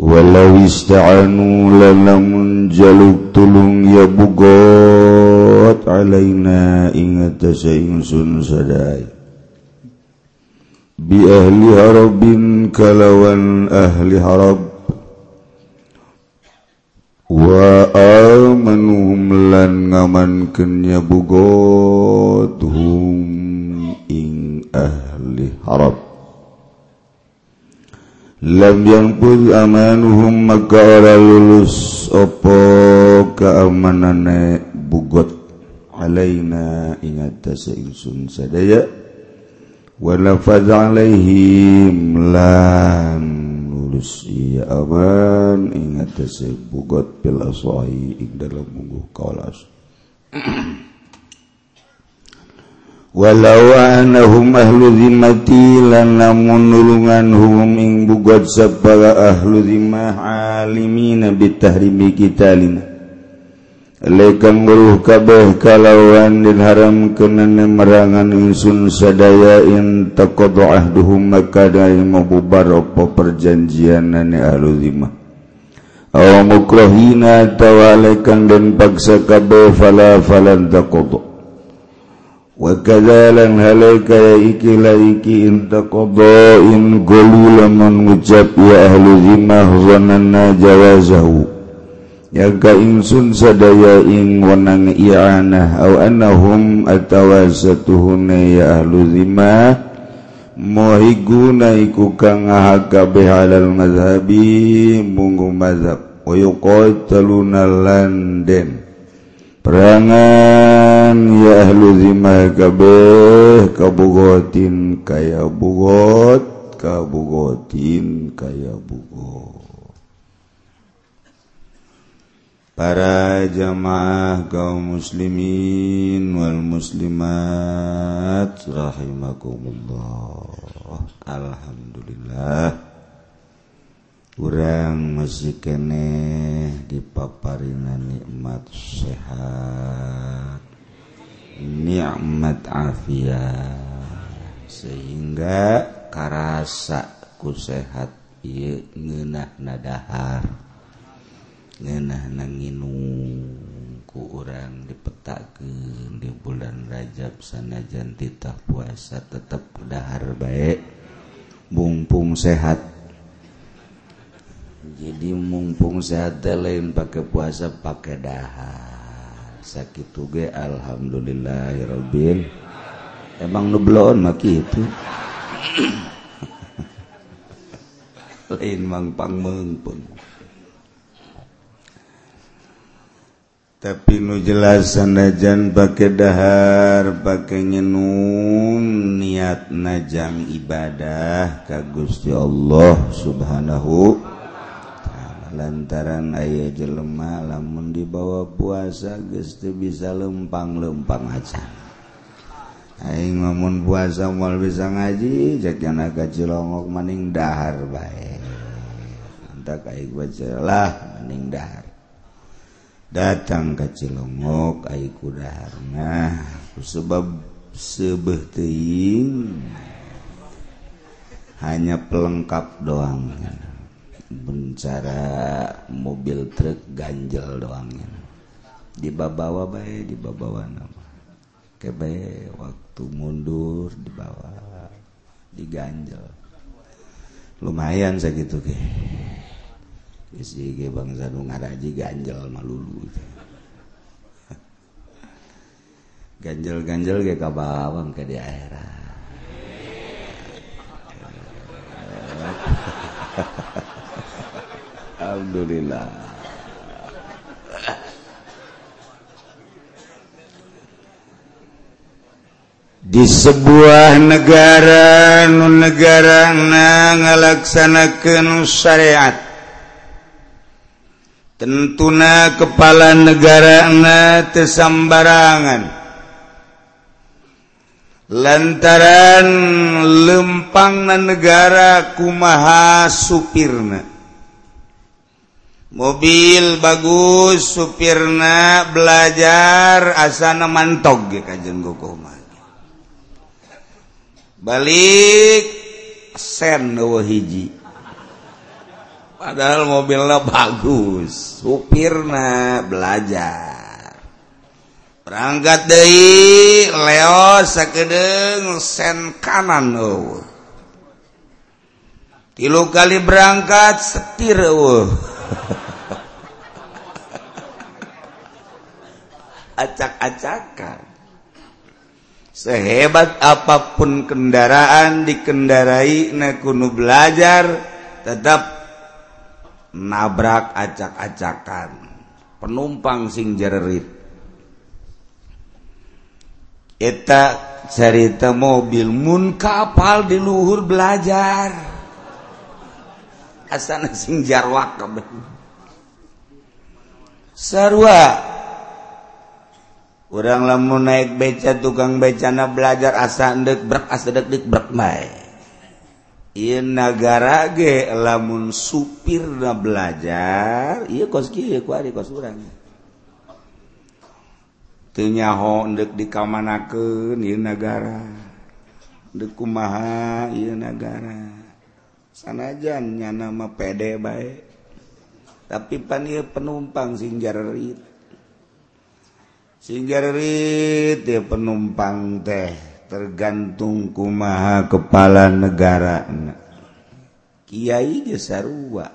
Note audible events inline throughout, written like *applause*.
walau ista'anu lanamun jaluk tulung ya bugot alaina ingat ingsun sadai bi ahli harabin kalawan ahli harab wa amanuhum lan ngamankeun ya bugot hum ing ahli harab yang pun amanuhum maka ora lulus opo keamanane bugot. Alaina ingat ingsun sadaya. Wala alaihim lan lulus. Iya aman ingat bugot pil aswai ing dalam bungkuh kaulas. *clears throat* walau anahum ahlu zimmati lan lamun nulungan hum ing bugot sabara ahlu zimmah alimina bitahrimi kitalina. Lekang buruh kabeh kalawan din haram kenana merangan insun sadaya in taqadu ahduhum maka dai mabubar apa perjanjian perjanjianane ahlu zimmah aw mukrahina tawalekan dan paksa kabeh fala falan taqadu. wakazalan halal kaya iki la iki inta qada in gulu lamun ngucap ya ahlu zimah zananna jawazahu. Yaga insun sadaya ing wanang i'anah au annahum atawasatuhuna ya ahlu zimah muhiguna iku kang ngahaka bihalal mazhabi munggu mazhab wa yuqataluna landen perangan ya ahlu zimah kabeh kabugotin kaya bugot kabugotin kaya bugot. Para jamaah kaum muslimin wal muslimat rahimakumullah. Alhamdulillah. kurang masih kene dipaparina nikmat sehat nikmat afiat sehingga karasa ku sehat ieu ngeunah nadahar ngeunah nanginung ku urang dipetakeun di bulan Rajab sanajan titah puasa tetap dahar baik bungpung sehat. jadi mumpung sehat lain pakai puasa pakai dahar. Sakit tuge alhamdulillahirobbil. Emang nublon maki itu *coughs* lain mangpang pangmeung tapi nu jelas sanajan pakai dahar pakai nyenum niat najang ibadah ka Gusti Allah subhanahu lantaran ayah jelema lamun dibawa puasa gesti bisa lempang-lempang aja. Aing mamun puasa mal bisa ngaji jak naga cilongok maning dahar bae. Entah aing baca lah maning dahar. Datang ke cilongok aing ku dahar nah sebab sebeh teing hanya pelengkap doang. Bencara mobil truk ganjel doangnya dibawa baik dibawa nama. Kebe waktu mundur dibawa diganjel lumayan segitu ke isi ke bangsa nu ngaraji ganjel malulu *laughs* ganjel-ganjel ke kabawang ke di akhirat *laughs* Alhamdulillah. Di sebuah negara negara na ngalaksanakeun syariat. Tentuna kepala negara na tesambarangan lantaran lempang na negara kumaha supirna. mobil bagus supirna belajar asana mantog kajeng Gokoma balik sen hiji padahal mobilnya bagus supirna belajar berangkat dari Leo sakedeng sen kanan oh. tilu kali berangkat setir oh. acak-acakan. Sehebat apapun kendaraan dikendarai nekunu belajar tetap nabrak acak-acakan. Penumpang sing jererit. Eta cerita mobil mun kapal di luhur belajar. Asana sing jarwak kabeh. Sarwa orang lamun naik beca tukang becana belajar asa endek berak asa dek dek berak mai Iya nagara ge lamun supir na belajar iya kos kieu kuari kos urang. Teu nyaho endek dikamanakeun ieu nagara. Endek kumaha ieu nagara. Sanajan nyana mah pede baik tapi pan penumpang sing jarerit. singgarit dia penumpang teh tergantung kumaha kepala negara. Kyai Gesarua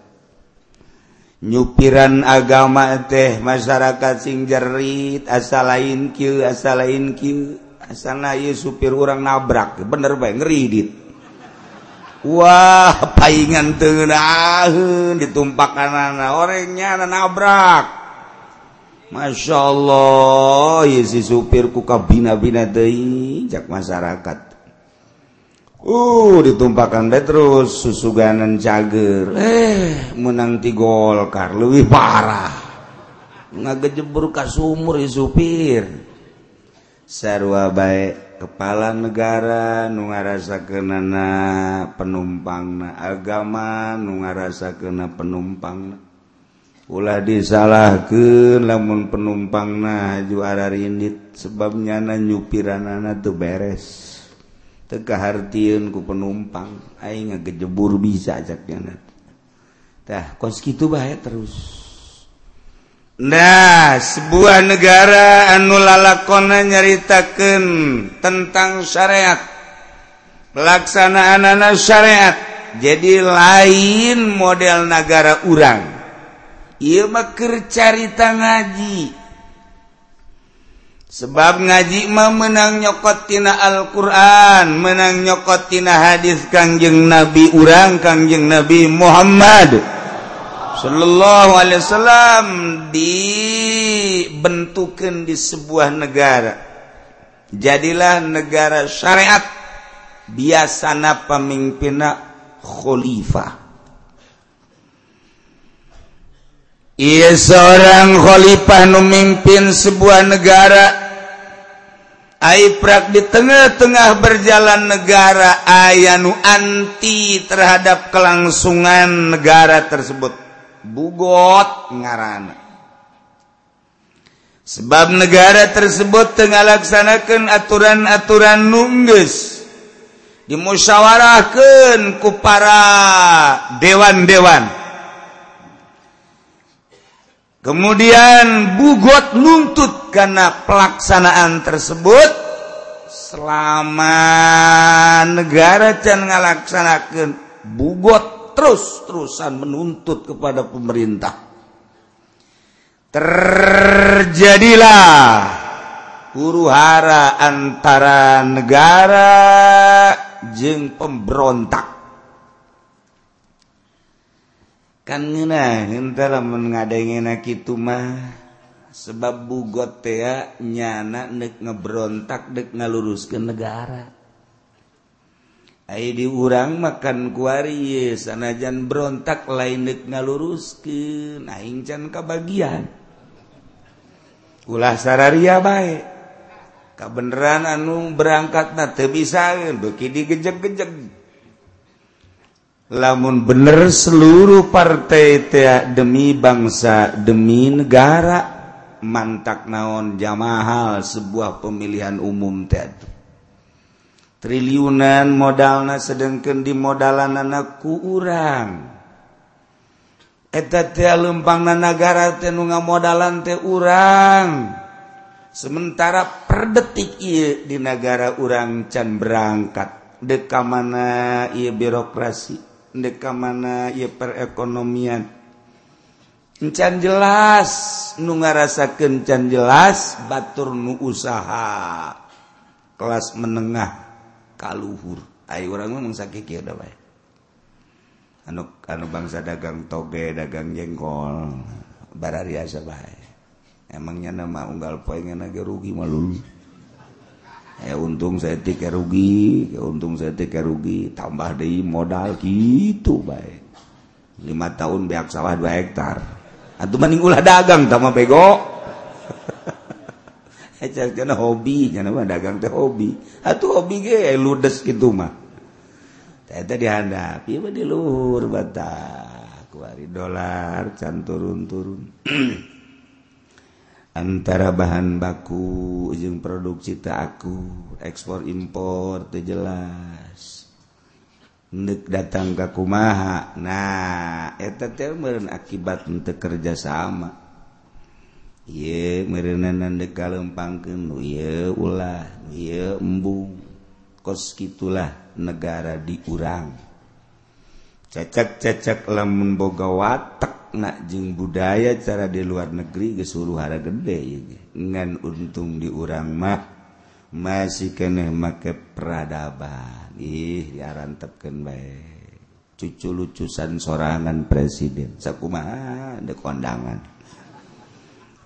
nyupiran agama teh masyarakat singjarit asal lain Q asal lain Q asana supir orang nabrak bener baik ngeridit Wah paingan tengen ditumpakan anak orangnya nabrak. Masya Allah si supir ku kabina-bina jak masyarakat. Uh ditumpakan deh terus susuganan cager. Eh menang ti Golkar lebih parah. Ngagejebur ka sumur si supir. sarwa baik kepala negara nu ngarasa kenana penumpang na agama nu ngarasa kena penumpang na. ulah disalahkan lamun penumpang nah juara rinit sebabnya na nyupiranana tuh beres teka hartian ku penumpang aing ngegejebur bisa ajaknya tah kos gitu bahaya terus Nah, sebuah negara anu lalakona nyaritakan tentang syariat. Pelaksanaan anak syariat. Jadi lain model negara urang. ia carita ngaji. Sebab ngaji mah menang nyokotina Alquran menang nyokotina hadits Kangjeng Nabi urang Kangjeng Nabi Muhammad. Shallallahu Alaihi Wasallam dibentukan di sebuah negara. Jadilah negara syariat. Biasana pemimpina khalifah. Ia seorang khalifah memimpin sebuah negara. Aiprak di tengah-tengah berjalan negara ayanu anti terhadap kelangsungan negara tersebut. Bugot ngarana. Sebab negara tersebut tengah laksanakan aturan-aturan nungges dimusyawarahkan ku para dewan-dewan. Kemudian bugot nuntut karena pelaksanaan tersebut selama negara can ngalaksanakan bugot terus-terusan menuntut kepada pemerintah. Terjadilah huru hara antara negara jeng pemberontak entahlah mengadangin itu mah. Sebab bugotea nyana dek ngebrontak dek ngalurus ke negara. Ayo diurang makan kuari sanajan berontak lain dek ngalurus ke naing can kebagian ulah sararia baik kebenaran anu berangkat na bisa beki digejek-gejek lamun bener seluruh partai tea demi bangsa demi negara mantak naon jamahal sebuah pemilihan umum te triliunan modalna sedangkan di modalan anakku urang. Eta lempang nagara tenunga modalan teh urang. Sementara per detik I di negara urang can berangkat. Deka mana ia birokrasi? deka mana ia perekonomian. Encan jelas nu ngarasakeun kencan jelas batur nu usaha. Kelas menengah kaluhur ai urang mah sakiki udah baik anu anu bangsa dagang toge dagang jengkol barari asa emangnya nama unggal poinnya ngeuna rugi malul eh untung saya tiga rugi untung saya tiga rugi tambah di modal gitu baik lima tahun beak sawah dua hektar. Atau mending ulah dagang sama bego. *laughs* Eh, karena hobi karena dagang teh hobi. Atau hobi ge eh, ludes gitu mah. Ternyata dihandap iya mah di luhur bata. Kuari dolar can turun turun *clears throat* antara bahan baku ujung produk cita aku ekspor impor terjelas Nek datang ke kumaha? Nah eta teh meureun akibat untuk kerjasama ye meureunan deuk kalempangkeun nu ieu ulah nu ieu embung. Kos kitulah negara diurang. Cacak-cacak lamun boga watak. makna jeung budaya cara di luar negeri gesuruhara gede ngan untung diurang mah masih keeh make peradaban. Ih diarantepkeun baik cucu lucusan sorangan presiden. Sakuma de kondangan.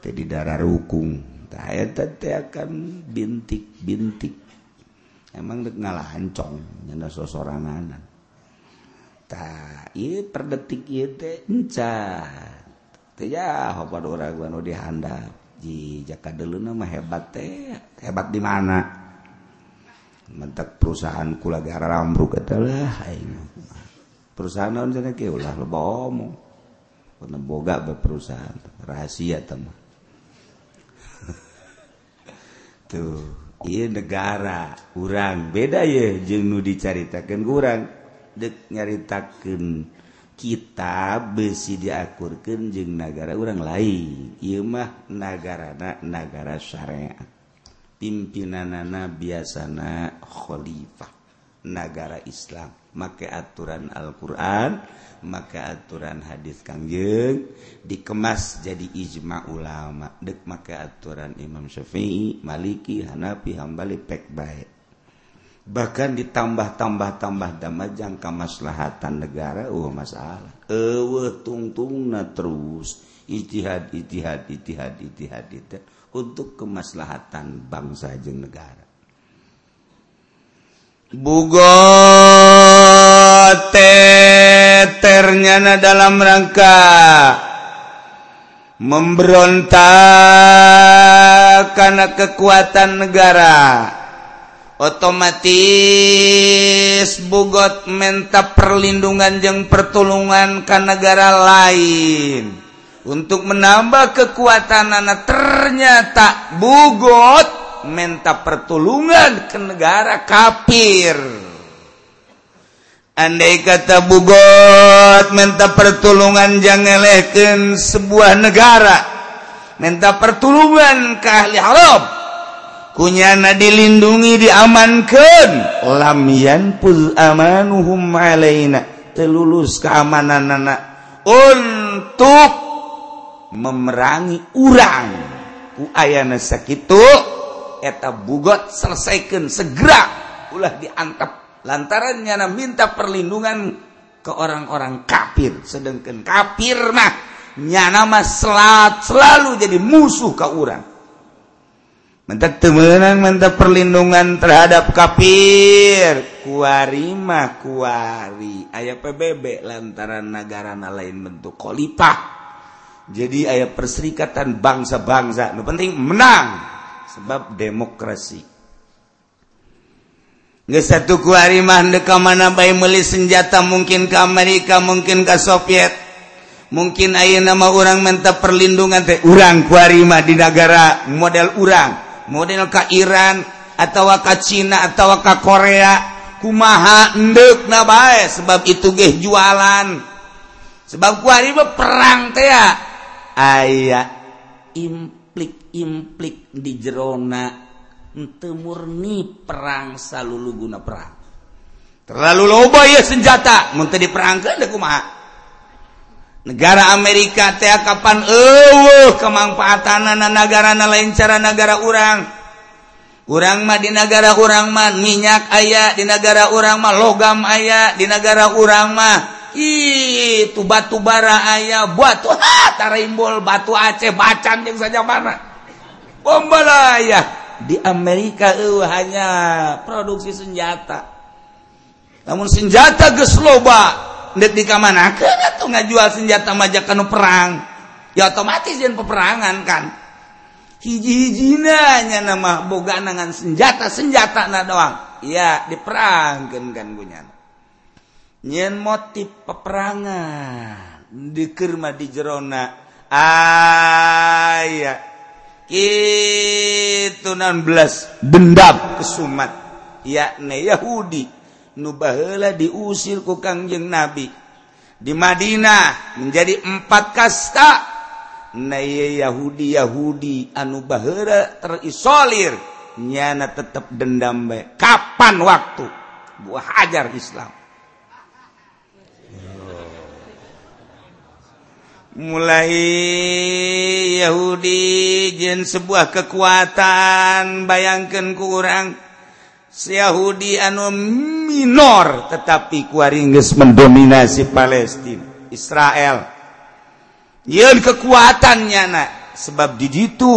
Jadi darah rukung tah eta akan bintik-bintik. Emang dek ngalahan cong nyana sosoranganan. per detik dihandap. Ji Jaka dulu nama hebat teh. Hebat di mana? Mentak perusahaan kula kulagara rambruk perusahaan boga perusahaan. Rahasia teman *laughs* tuh negara kurang beda ya jenuh dicaritakan kurang dek nyaritakan kita besi diakurkan jeng negara orang lain. Imah negara negara syariat pimpinanana biasana Khalifah. Negara Islam. Make aturan Alquran maka aturan hadits Kangjeng dikemas jadi Ijma ulama. Dek maka aturan Imam Syafi'i Maliki Hanafi hambali pek baik bahkan ditambah-tambah-tambah damajang kemaslahatan negara uh masalah. Ewe tungtungna terus. Ijtihad ijtihad ijtihad ijtihad ijtihad. Untuk kemaslahatan bangsa jeung negara. Bugoteternyana dalam rangka memberontak karena kekuatan negara. Otomatis bugot menta perlindungan yang pertolongan ke negara lain. Untuk menambah kekuatan anak ternyata bugot menta pertulungan ke negara kafir. Andai kata bugot menta pertulungan jangan leken sebuah negara. Menta pertulungan ke ahli haram kunyana dilindungi diamankan. Lamian pul amanuhum alaina. Telulus keamanan anak untuk memerangi urang. Ku ayana sakitu eta bugot selesaikan segera. Ulah diantap lantaran nyana minta perlindungan ke orang-orang kafir. Sedangkan kafir mah nyana mah selat selalu jadi musuh ke orang minta temenan minta perlindungan terhadap kafir. Kuari mah kuari. Ayah PBB lantaran negara lain bentuk kolipah jadi ayah perserikatan bangsa-bangsa. Nu penting menang sebab demokrasi. Nggak satu kuarimah deka mana bayi meli senjata? Mungkin ke Amerika mungkin ke Soviet. Mungkin ayah nama orang minta perlindungan teh. Orang kuarimah di negara model orang model ke Iran atau ke Cina atau ke Korea kumaha endek na bae sebab itu geh jualan. Sebab ku hari perang teh aya implik-implik di jerona henteu murni perang salulu guna perang. Terlalu loba ya senjata mun teu diperangkeun kumaha? negara Amerika T kapan uh kemanfaatan negara lain cara negara urang. Urang mah di negara urangman minyak ayaah di negara urangmah logam ayaah di negara urangmah itu batu bara ayaah buat tarimbol batu Aceh bacan yang saja mana bombalaya di Amerika uh, hanya produksi senjata. Namun senjata gesloba di mana tuh nggak jual senjata majakan perang. Ya otomatis yang peperangan kan. Hiji-hijinanya nama boga nangan senjata senjata nah doang. Ya diperangkan kan punya nyen motif peperangan dikerma di jerona. Ayat itu 16 dendam. Kesumat. Yakni Yahudi nubalah diusir ku Kangjeng Nabi. Di Madinah menjadi empat kasta. Naye Yahudi Yahudi anu bahera terisolir. Nyana tetap dendam baik. Kapan waktu? Buah hajar Islam. Mulai Yahudi jen sebuah kekuatan bayangkan kurang Yahudi anu minor tetapi kuaringges mendominasi Palestina Israel. Ya kekuatannya nak. Sebab di situ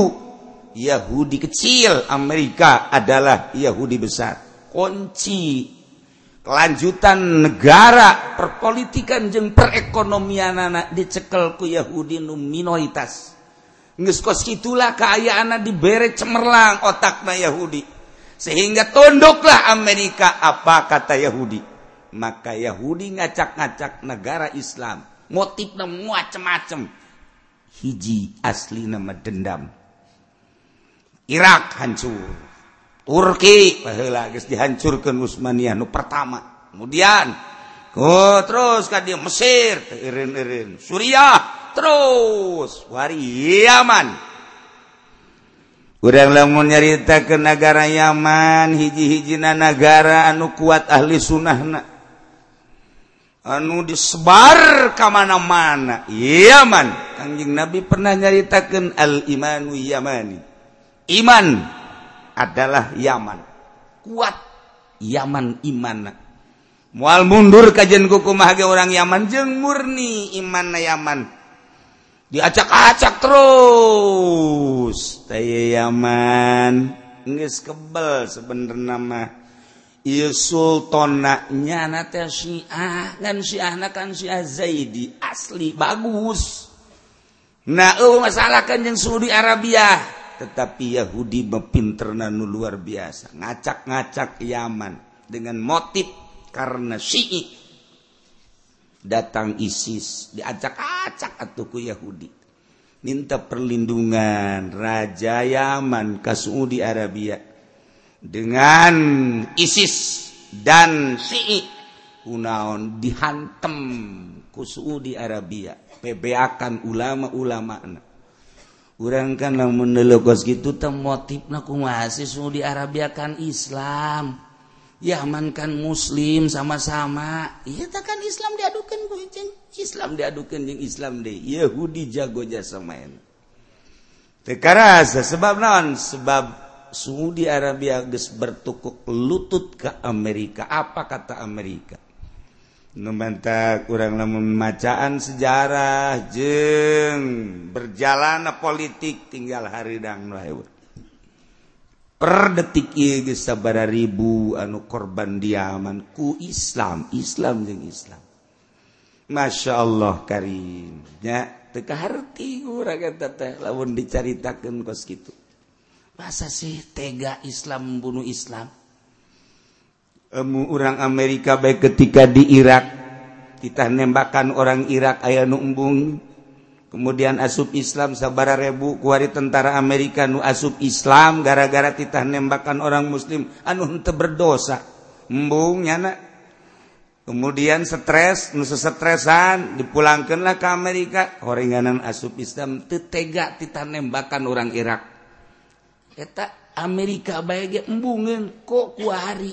Yahudi kecil Amerika adalah Yahudi besar. Kunci kelanjutan negara perpolitikan jeng perekonomian anak dicekelku Yahudi nu minoritas. Ngeskos itulah keayaan dibere cemerlang otakna Yahudi sehingga tunduklah Amerika apa kata Yahudi? Maka Yahudi ngacak-ngacak negara Islam. Motifnya macem-macem. Hiji asli nama dendam. Irak hancur. Turki bahula geus dihancurkeun Utsmaniyah nu pertama. Kemudian oh, terus ka dia Mesir eureun-eureun Suriah terus. Wari Yaman. Urang lamun nyarita ke negara Yaman hiji-hijina negara anu kuat ahli sunnahna. Anu disebar ke mana-mana. Yaman Kanjing Nabi pernah nyaritakan al imanu Yamani. Iman adalah Yaman. Kuat Yaman iman mual mundur kajen kuku mahage orang Yaman jeng murni iman na Yaman. diacak-acak terus. Yaman nggak kebel sebenarnya nama iya sultanaknya nate syiah kan syiah kan syiah zaidi. Asli bagus. Nah oh masalah kan yang Saudi Arabia. Tetapi Yahudi mepinterna nu luar biasa. Ngacak-ngacak Yaman dengan motif karena Syi'i datang ISIS. Diacak-acak atuku Yahudi. Minta perlindungan Raja Yaman ke Saudi Arabia dengan ISIS dan Syi'i. Kunaon dihantem ku Saudi Arabia. PBA kan ulama-ulama orang kan lamun gitu teh motifna kumaha sih Saudi Arabia kan Islam. yamankan muslim sama-sama. Kan Islam diadukan Islam diadukan Islam deh. Yahudi jagojasa main tekarasa sebab naon? Sebab Saudi Arabia guys bertukuk lutut ke Amerika. Apa kata Amerika? Numanta kurang namun macaan sejarah jeng berjalan politik tinggal hari dang hewan detik saudara ribu anu korban diaman ku Islam. Islam yang Islam. Masya Allah Karimnya teka laun diceritakan kos gitu masa sih tega Islam bunuh Islam? Emu orang Amerika baik ketika di Irak kita nembakan orang Irak aya numbung kemudian asub Islam sabara rebu kuari tentara Amerika nu asub Islam gara-gara titah nembakan orang muslim anu henteu berdosa. Embung nyana. Kemudian stres nu sestresan dipulangkanlah ke Amerika. Horenganan asub Islam teu tega titah nembakan orang Irak. Eta Amerika bae ge embungeun kok kuari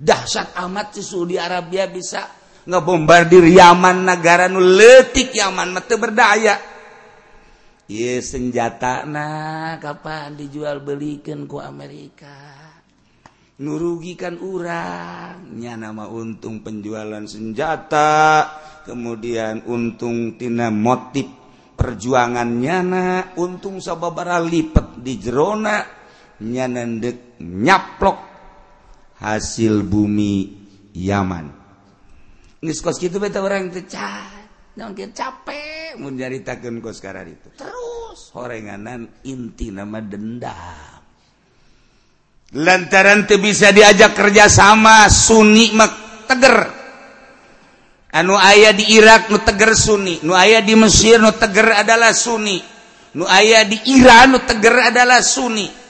dahsyat amat si Saudi Arabia bisa. ngebombardir Yaman negara nu letik Yaman mete berdaya. Ye senjata nah kapan dijual belikan ku Amerika. Nurugikan orang nya nama untung penjualan senjata kemudian untung tina motif perjuangan nyana untung sababara lipat di jerona nyanandek nyaplok hasil bumi Yaman. kos gitu beta orang itu cah capek. Mau kos sekarang itu. Terus. Horenganan inti nama dendam. Lantaran tuh bisa diajak kerjasama Sunni mak teger. Anu ayah di Irak nu teger Sunni nu ayah di Mesir nu teger adalah Sunni. Nu ayah di Iran nu teger adalah Sunni.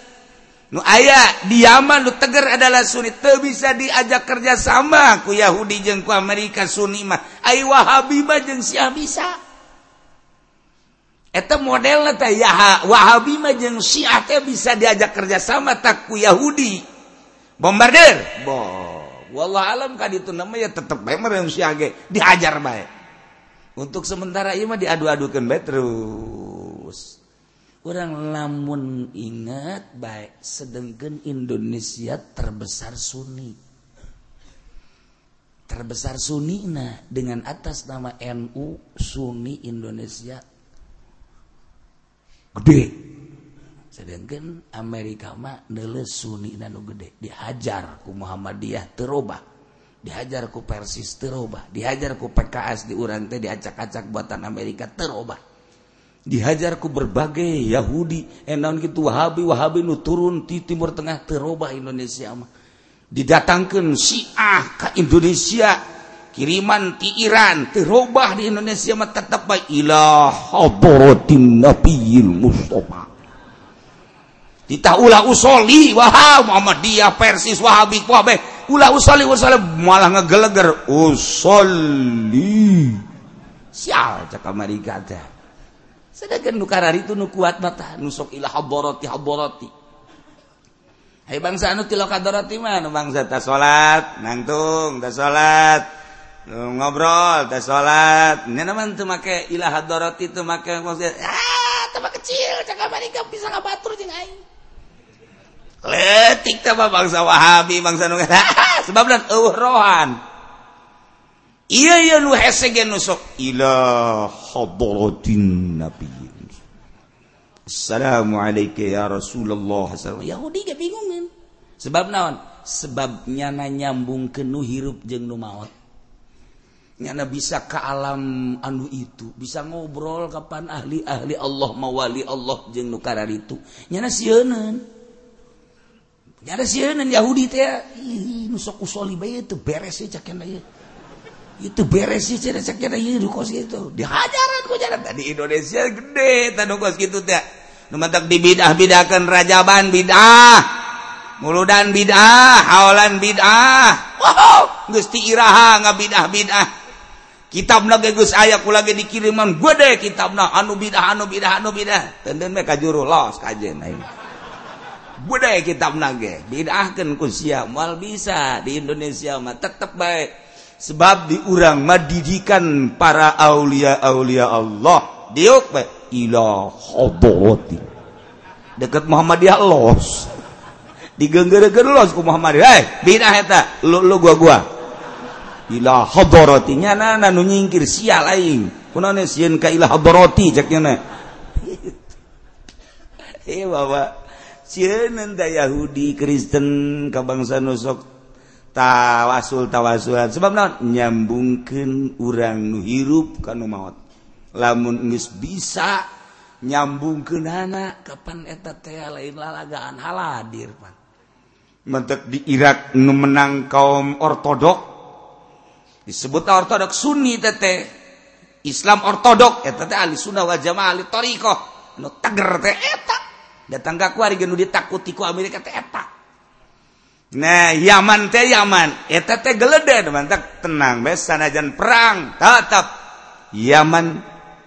aya diaman lu teger adalah Sunni. Te bisa diajak kerja sama ku Yahudi jengku Amerika Sunnimah Wahabimah jeng si bisa model Wahabimah jeng Syiahnya bisa diajak kerja sama takku Yahudi. Bombardir Bo walah alam kan itu namanya tetap dihajar baik untuk sementara Imah diadu-adukan terus. Kurang lamun ingat baik sedangkan Indonesia terbesar Sunni. Terbesar Sunnina dengan atas nama NU Sunni Indonesia. Gede. Sedangkan Amerika mah nele Sunni nanu gede. Dihajar ku Muhammadiyah terubah dihajar ku Persis terubah dihajar ku PKS di urang teh diacak-acak buatan Amerika terubah dihajarku berbagai Yahudi. Eh, Enon gitu Wahabi Wahabi nu turun di Timur Tengah terubah Indonesia mah. Didatangkan Syiah ke Indonesia kiriman ti Iran terubah di Indonesia mah tetap baik ilah habrotin nabiyil Mustafa. Kita ulah usoli wahab Muhammadiyah Persis Wahabi Wahabi. Ulah usoli usoli malah ngegeleger usoli. Sial cakap Amerika teh. sedangkan nukara itu nu kuat mata nusok ilah haboroti haboroti Hai bangsa anu tilau kadarati mah bangsa tak salat nangtung tak salat ngobrol tak salat ini naman tuh make ilah hadarati teu make maksud ah tambah kecil cakap mereka bisa ngabatur jeung aing. Letik teh bangsa wahabi bangsa nu *laughs* ah, dan eueuh rohan. iya iya nu hese gen nu sok ila hadratin nabi Assalamualaikum ya Rasulullah Assalamualaikum. Yahudi gak bingungan sebab naon sebabnya na nyambung ke nu hirup jeng nu maut nyana bisa ke alam anu itu bisa ngobrol kapan ahli-ahli Allah mawali Allah jeng nu karar itu nyana sieunan nyana sieunan Yahudi teh ih nusok usoli bae itu beres ya cakin aja itu beres sih cina. Cek cina di kos gitu dihajaran ku jalan. Tadi Indonesia gede tadi kos gitu teh numantak dibidah bidahkan rajaban bidah. Muludan bidah. Hawalan bidah. Wow gusti iraha ngabidah bidah kitab naga gus ayahku lagi dikiriman. Gue deh kitab nah. Anu bidah anu bidah anu bidah. Tenden mereka juru los kajen gue deh kitab naga bidahkan kusia mal bisa. Di Indonesia mah tetap baik. sebab diurang mendidikan para Aulia-aulia Allah. Diuk pe ilah ilahti deket Muhammadiyah los. Digengger-ger los ku Muhammadiyah. Hey, bina heta lu, lu gua gua ilah hadorotinya nana nu nyingkir sial aing. Kunane sieun ka ilah hadoroti ceknya nya *laughs* eh bapak. Sieun da Yahudi Kristen kabangsa nusok tawasul tawasulan. Sebab naon? Nyambungkeun urang nu hirup ka nu maot. Lamun geus bisa nyambungkeun anak kapan eta teh lain lalagaan haladir pan mentek di Irak nu menang kaum ortodok. Disebut ortodok sunni tete Islam ortodok. Eta teh ahli sunnah wal jamaah ahli tariqah. Nu teger teh eta. Datang ka ku ari geu ditakuti ku Amerika teh eta. Nah Yaman teh Yaman. Tete gelede mantap tenang bes sanajan perang. Tatap. Yaman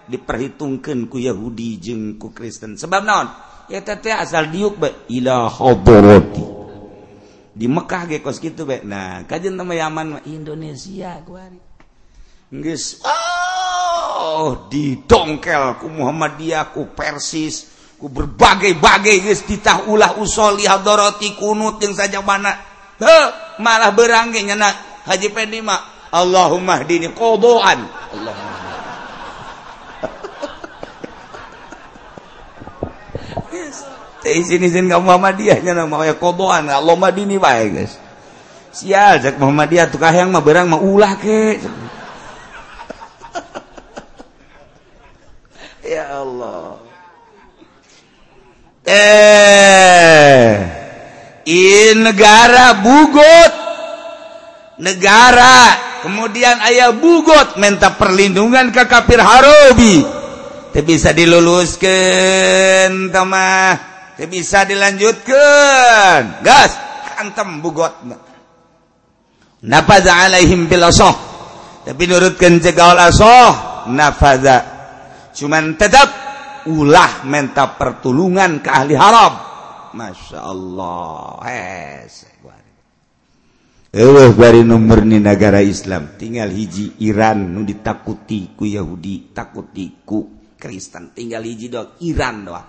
diperhitungkan ku Yahudi jeung ku Kristen. Sebab naon? Eta teh asal diuk be ila hadarati di Mekah ge kos kitu be. Nah kajen nama Yaman Indonesia kuari geus oh didongkel ku Muhammadiyah ku Persis. Ku berbagai-bagai titah ulah usol lihatdoroti kunut yang saja mana He, malah berangge nak Haji Pendima Allahumma dini kodoan Allahumma izin izin ka Muhammadiyah nya mah ya kodoan Allahumma dini bae guys sial jak Muhammadiyah tukah yang mah berang mah ulah ke? *laughs* Ya Allah. eh. In negara bugot. Negara kemudian ayah bugot minta perlindungan ke kafir harobi. Tidak bisa diluluskan teman tidak bisa dilanjutkan gas antem bugot. Nafaza alaihim bil asoh. Tapi nurutkan jegaul asoh nafaza. Cuman tetap ulah menta pertulungan ke ahli haram. Masya Allah Allah bari nomor ni negara Islam. Tinggal hiji Iran nu ditakuti ku Yahudi takuti ku Kristen. Tinggal hiji doang Iran doang.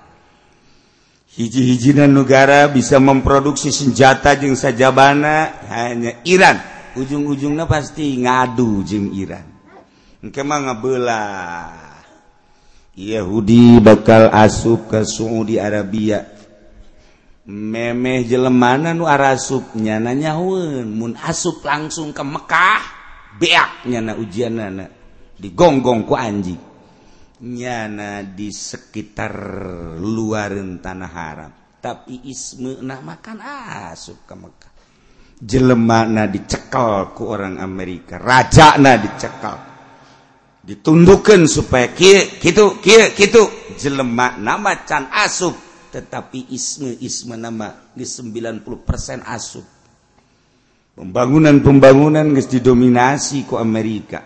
Hiji-hijinan negara bisa memproduksi senjata jeung sajabana hanya Iran. Ujung-ujungnya pasti ngadu jeung Iran. Engke mah ngabelah. Yahudi bakal asup ke Saudi Arabia. Memeh jelemana nu arasupnya nanyaun mun asup langsung ke Mekkah beak nyana ujian nana digonggong ku anjing. Nyana di sekitar luaran tanah haram tapi isme nah makan asup ke Mekkah jelemana dicekal ku orang Amerika. Raja na dicekal. ditundukkan supaya kia, gitu kia, gitu jelemak nama can asup tetapi isme isme nama di 90% asup. Pembangunan-pembangunan guys didominasi ku Amerika.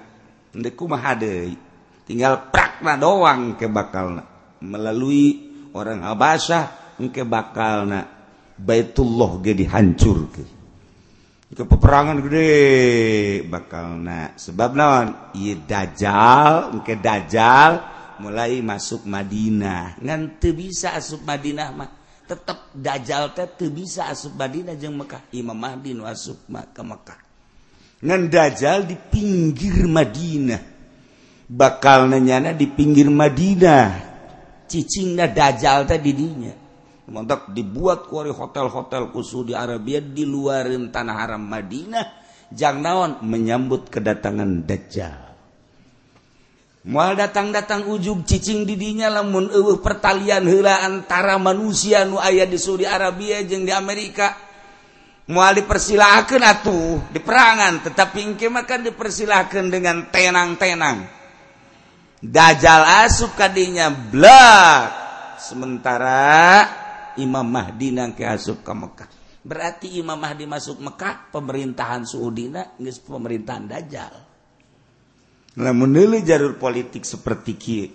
Ndeku kumaha deui tinggal prakna doang ke bakalna melalui orang Habasyah ke bakalna Baitullah ge dihancurkeun itu peperangan gede. Bakal na sebab naon? Iya dajal ke dajal mulai masuk Madinah. Ngan teu bisa asup Madinah mah tetap dajal teh teu bisa asup Madinah jeung Mekah. Imam Mahdi nu asup ke Mekah. Ngan dajal di pinggir Madinah. Bakal nanyana di pinggir Madinah. Cicingna dajal teh di dinya. mantap dibuat kuari hotel-hotel khusus di Arabia di luarin tanah haram Madinah. Jang naon? Menyambut kedatangan Dajjal. Mual datang-datang ujung cicing didinya lamun eueuh pertalian heula antara manusia nu aya di Saudi Arabia jeung di Amerika. Mual dipersilahkan atuh di perangan tetapi engke makan dipersilahkan dengan tenang-tenang. Dajjal asup kadinya blak. Sementara Imam Mahdi ke asup ke Mekah. Berarti Imam Mahdi masuk Mekah, pemerintahan Saudina geus pemerintahan Dajjal. Lamun deuleu jalur politik seperti kieu.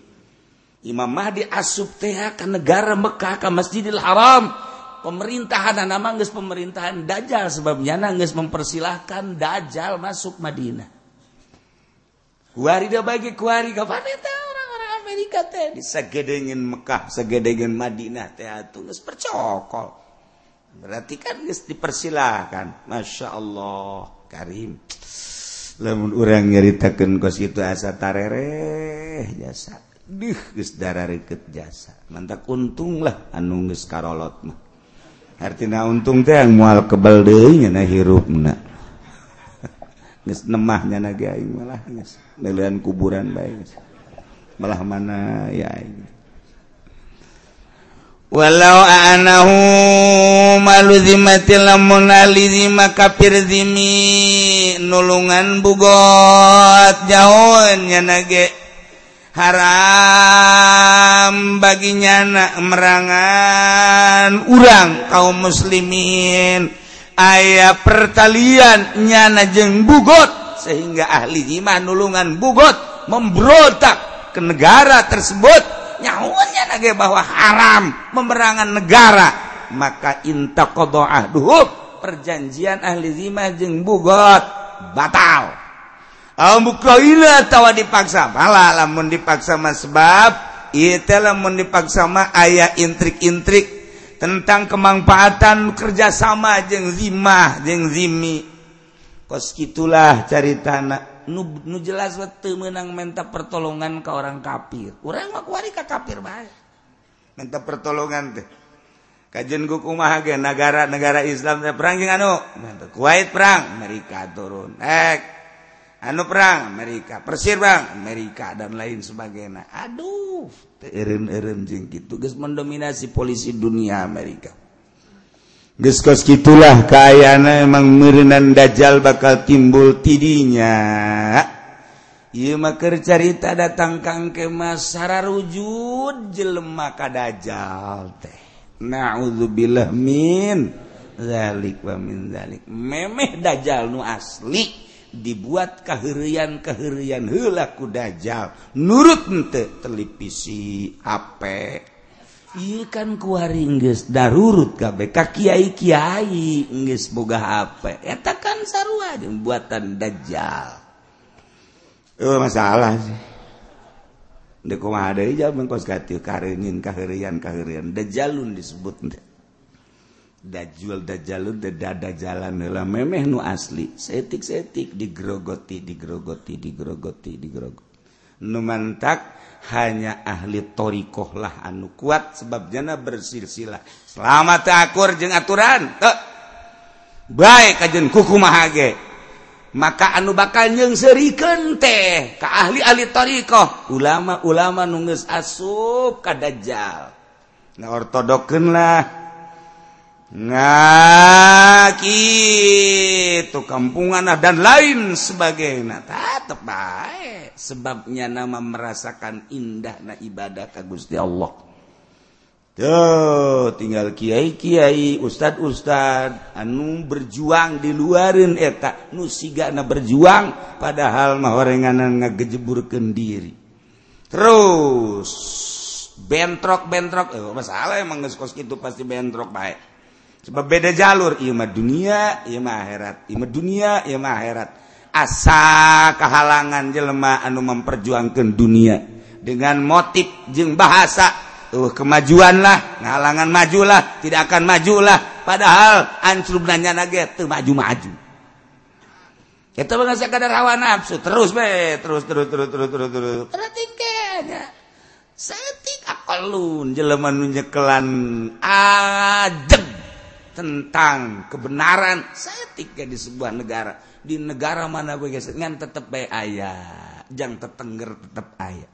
Imam Mahdi asup teh ka negara Mekah ka Masjidil Haram. Pemerintahan nama geus pemerintahan Dajjal sebabnya geus mempersilahkan Dajjal masuk Madinah. Kuari da bagi kuari ka malaikat teh. Disagedengen Mekah sagedengen Madinah teh atuh geus percokol. Berarti kan geus dipersilahkan. Masya Allah Karim. Lamun urang nyeritakeun kos itu asa tarereh jasa. Dih geus darareut jasa. Mantak untung lah anu geus karolot mah. Artinya untung teh yang mual kebal deui nya hirupna. *laughs* Geus nemahnya naga malah geus kuburan bae geus. Malah mana? Ya walau anahu maluzimatil lamun alizima kafir zimi nulungan bugot jauhnya nage haram baginya nak merangan urang kaum muslimin. Aya pertalian nyana jeng bugot sehingga ahli iman nulungan bugot membrotak ke negara tersebut. Nyawanya lagi bahwa haram memerangan negara. Maka inta qada'ah duhub perjanjian ahli zimah jeng bugot. Batal. Tawa dipaksa. Pala lamun dipaksa mas sebab itu lamun dipaksa mah ayah intrik-intrik tentang kemanfaatan kerjasama jeng zimah jeng zimi. Kos gitulah cari tanah nu, nu jelas waktu menang minta pertolongan ke orang kafir. Orang mah kuari ka kafir baik minta pertolongan teh. Kajian guk umah ge negara-negara Islam teh perang jeung anu? Kuwait perang Amerika turun. Ek anu perang? Amerika. Persir bang? Amerika dan lain sebagainya. Aduh teh eureun-eureun jeung kitu. Mendominasi polisi dunia Amerika. Geskos gitulah kayana emang merinan dajjal bakal timbul tidinya. Ieu mah cerita datang kang ke masara rujud jelema ka dajjal teh. Na'udzubillah min zalik wa min zalik. Memeh dajjal nu asli dibuat kaheurian-kaheurian helaku dajjal. Nurut ente televisi, HP, ikan kuinggis darurut kabeh ka Kyai Kyai inggris boga HP. Etakan sarua buatan dajjal. Oh, masalah sih. Deko ada hijab mengkos katil karenin kaherian kaherian dajalun disebut Dajjal dajalun dada jalan lah memeh nu asli. Setik setik digrogoti digrogoti digrogoti digrogoti numantak hanya ahli thorikohlah anu kuat sebab jana bersilsilah. Selamat akur jeng aturan Tuh. baik kajen kuku mahage. Maka anu bakal nyeng serikan teh ke ahli-ahli thorikoh ulama-ulama nunges asup kadajal nah ortodokenlah ngaki itu kampungan dan lain sebagainya. Tetap baik. Sebabnya nama merasakan indah na ibadah ka Gusti Allah. Tuh tinggal kiai kiai ustad ustad anu berjuang di luarin eh, eta nu siga na berjuang padahal mah orenganan ngagejebur kendiri terus bentrok bentrok eh, masalah emang kos itu pasti bentrok baik. sebab beda jalur Imah dunia Imah akhirat. Imah dunia Imah akhirat. Asa kehalangan jelema anu memperjuangkan dunia. Dengan motif jeng bahasa uh, kemajuanlah ngahalangan majulah tidak akan majulah padahal ancur nanya naga itu maju-maju. Kita bangsa kadar hawa nafsu. Terus be terus terus terus terus terus terus. Perhatikannya setik akalun jelema nunjekelan ajeg tentang kebenaran. Saya tiga di sebuah negara. Di negara mana gue guys ngan tetep bae ayah jang tetengger tetep ayah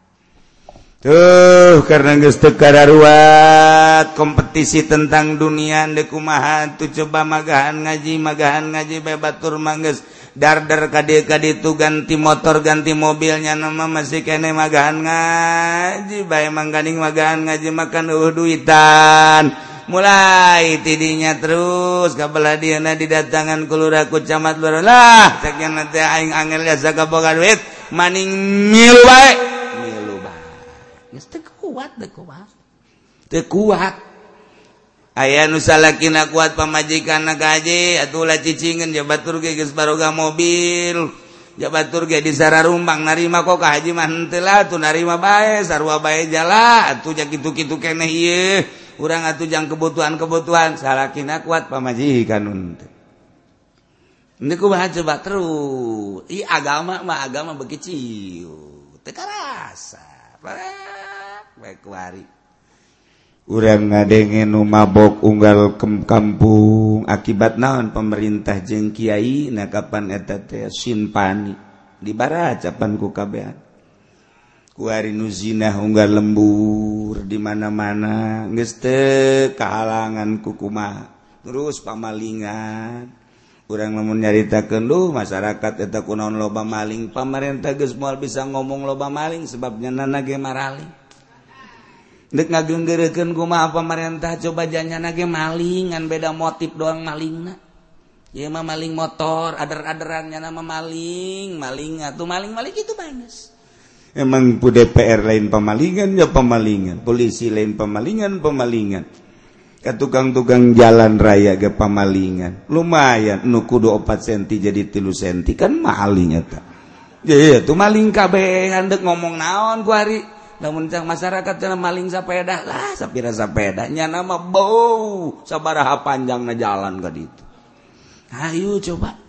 tuh karena geus teu ruat kompetisi tentang dunia dekumaha tuh coba magahan ngaji magahan ngaji bebatur mangges dar-dar kade kade itu ganti motor ganti mobilnya nama masih kene magahan ngaji. Bae mangganing magahan ngaji makan uh duitan. mulai tidinya terus kabelah dia didatangan kelurahan kucamat luar lah sekian nanti aing angel ya jasa boga duit. Maning milu bae. Milu bae. Teu kuat teu kuat. Teu kuat. Aya nu salakina kuat pamajikan gaji atuh lah cicingeun jabatur ge geus baroga mobil. Jabatur ge di sara rumbang narima kok ka haji mah henteu lah tuh narima bae sarua bae jala atuh jak kitu-kitu keneh ieu. urang atujang kebutuhan-kebutuhan salahkin kuat pamajikan untuk ini ku coba terus. I agama mah agama begitu. teka rasa baik kuari urang ngadengin mabok unggal ke kampung akibat naon pemerintah jeng kiai na kapan eta teh simpani? Dibaracapan ku kabehan. kuari nuzina unggal lembur di mana-mana ngeste kehalangan kukuma terus pamalingan kurang namun nyarita kenduh masyarakat eta kunaon loba maling. Pamarentah geus moal bisa ngomong loba maling sebabnya nana ge maraling dek ngagenggerekeun kumaha pamarentah coba janya nage maling ngan beda motif doang malingna. Ieu mah maling motor ader-aderannya nama maling maling atuh maling-maling itu bagus emang pu DPR lain pemalingan ya pemalingan polisi lain pemalingan pemalingan ke tukang-tukang jalan raya ke pemalingan lumayan nu kudu 4 senti jadi tilu senti. Kan maling tak ya tuh maling kabeh handek ngomong naon ku hari. Namun cang masyarakat cenah maling sepeda lah sapira sepedanya nama bau sabaraha panjang na jalan ke itu ayo coba.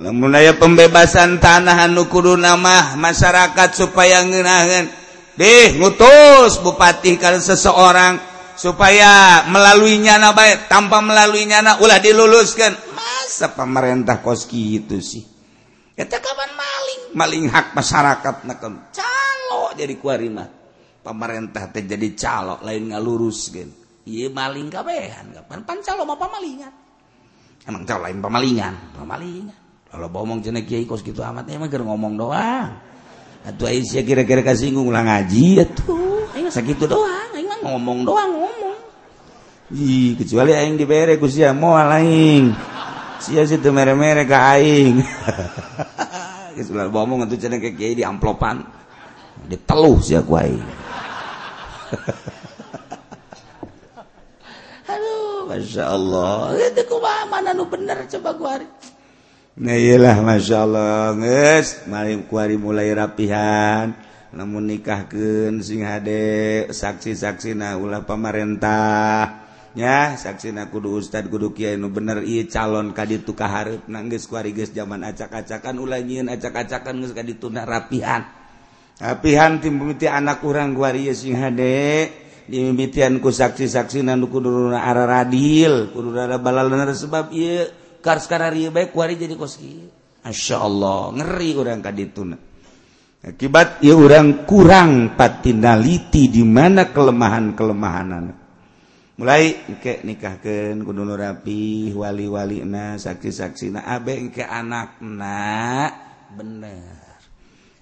lemunaya pembebasan tanahan nukudu nama masyarakat supaya ngenahan deh ngutus bupati kalau seseorang supaya melalui nyana baik tanpa melalui nyana ulah diluluskan masa pemerintah koski itu sih? Kita kapan maling. Maling hak masyarakat nakam calo jadi kuarima pemerintah teh jadi calo lain ngalurus kan iya maling kabehan kapan pan calo mau pemalingan emang calo lain pemalingan pemalingan kalau ngomong jenek kiai kos gitu amat emang kira ngomong doang. Atau Aisyah kira-kira kasinggung lah ngaji atuh. Aing sakit doang aing mah ngomong doang ngomong. Ih, kecuali aing dibere ku sia moal aing. Sia situ mere-mere ka aing. *laughs* Geus ulah ngomong atuh cenah kiai di amplopan. Diteluh sia ku aing. *laughs* Aduh, Masya Allah. Itu kumaha mana nu bener coba gua hari. Nailah Masya Allah nges kuari mulai rapihan. Namun nikahken sing hadek saksi-saksi na ulah pamarentahnya saksi na kudu Ustad kudu Kyai nu bener. I calon ka ditu kaharep nangis kuari guys zaman acak-acakan ulah nyiin acak-acakan geus ka dituna rapihan. Rapihan tim pemiti anak urang kuari sing hadek dimimitian ku saksi-saksi na nu kudu arah radil kudu rada balal sebab iya jadi koski. Masya Allah ngeri orang kadituna akibat ya orang kurang patinaliti di mana kelemahan kelemahanan mulai ke nikahkan kudu rapi wali-wali na saksi-saksi na abe ke anak na. Bener.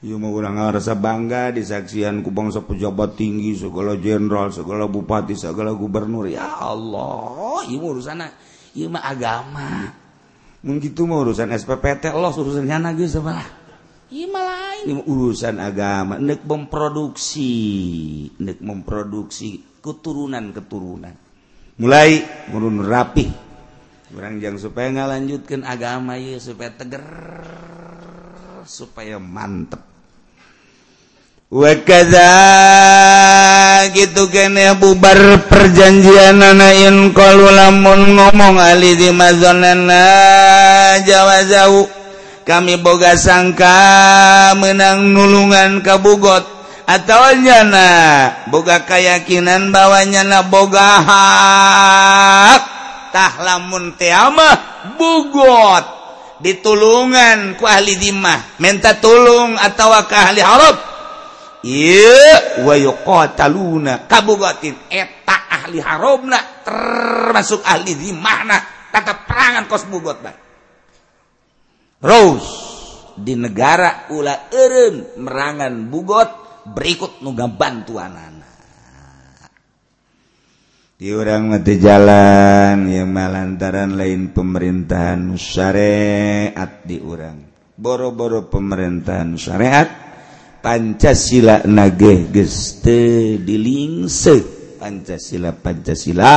Iya mau kurang rasa bangga disaksian ku bangsa pejabat tinggi segala jenderal segala bupati segala gubernur. Ya Allah iya urusan iya mah agama. begitu mau urusan SPPT los urusannya nagi sebelah lain ini urusan agama nek memproduksi nek memproduksi keturunan keturunan mulai murun rapi orang yang supaya nggak lanjutkan agama ya supaya teger supaya mantep. Wekada gitu kene bubar perjanjian nanain kalau lamun ngomong ali di mazonana Jawa jauh kami boga sangka menang nulungan kabugot atau nyana boga keyakinan bawanya na boga hak. Tah lamun teama bugot. Ditulungan ku ahli dimah. Minta tulung atau ke ahli harap wayuna kabupaten eta ahli Harobna termasuk ahli di mana tata perangan kosbogotna Rose di negara ula Eun merangan bugot berikut nuga bantuan anak di orang mati jalan ya malantaran lain pemerintahan syariat di orang boro-boro pemerintahan syariat Pancasila nage geste dilingse. Pancasila Pancasila.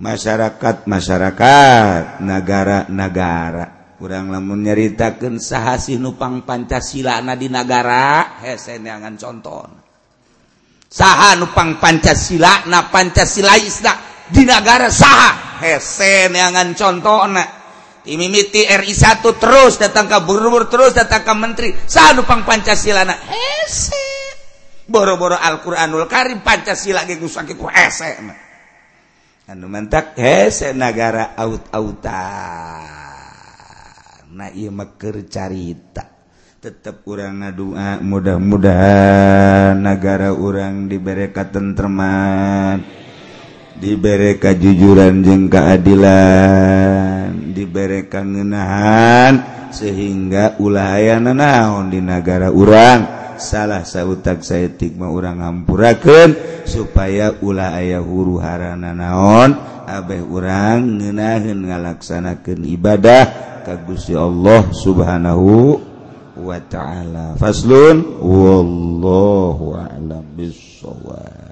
Masyarakat masyarakat negara-negara kurang lamun nyaritakan sahasi nupang Pancasila na di negara hese neangan contoh. Saha nupang Pancasila na Pancasila isna di negara saha hese neangan contoh na. dimimiti RI 1 terus datang ke Burubur terus datang ke menteri. Sanupang Pancasila na hese boro-boro Al-Qur'anul Karim Pancasila ge gitu sakit anu mentak hese negara out-autan nah iya meker carita. Tetap kurang ngadua mudah-mudahan negara orang diberi katentreman diberi kejujuran jeng keadilan. diberekan ngenahan sehingga ulayan naon di negara urang. Salah sautak saya tigma urang ngampuraken supaya ulah aya huru harana naon Abeh urang ngenahin ngalaksanakan ibadah kagusi Allah subhanahu wa ta'ala. Faslun wallahu a'lam bissawab.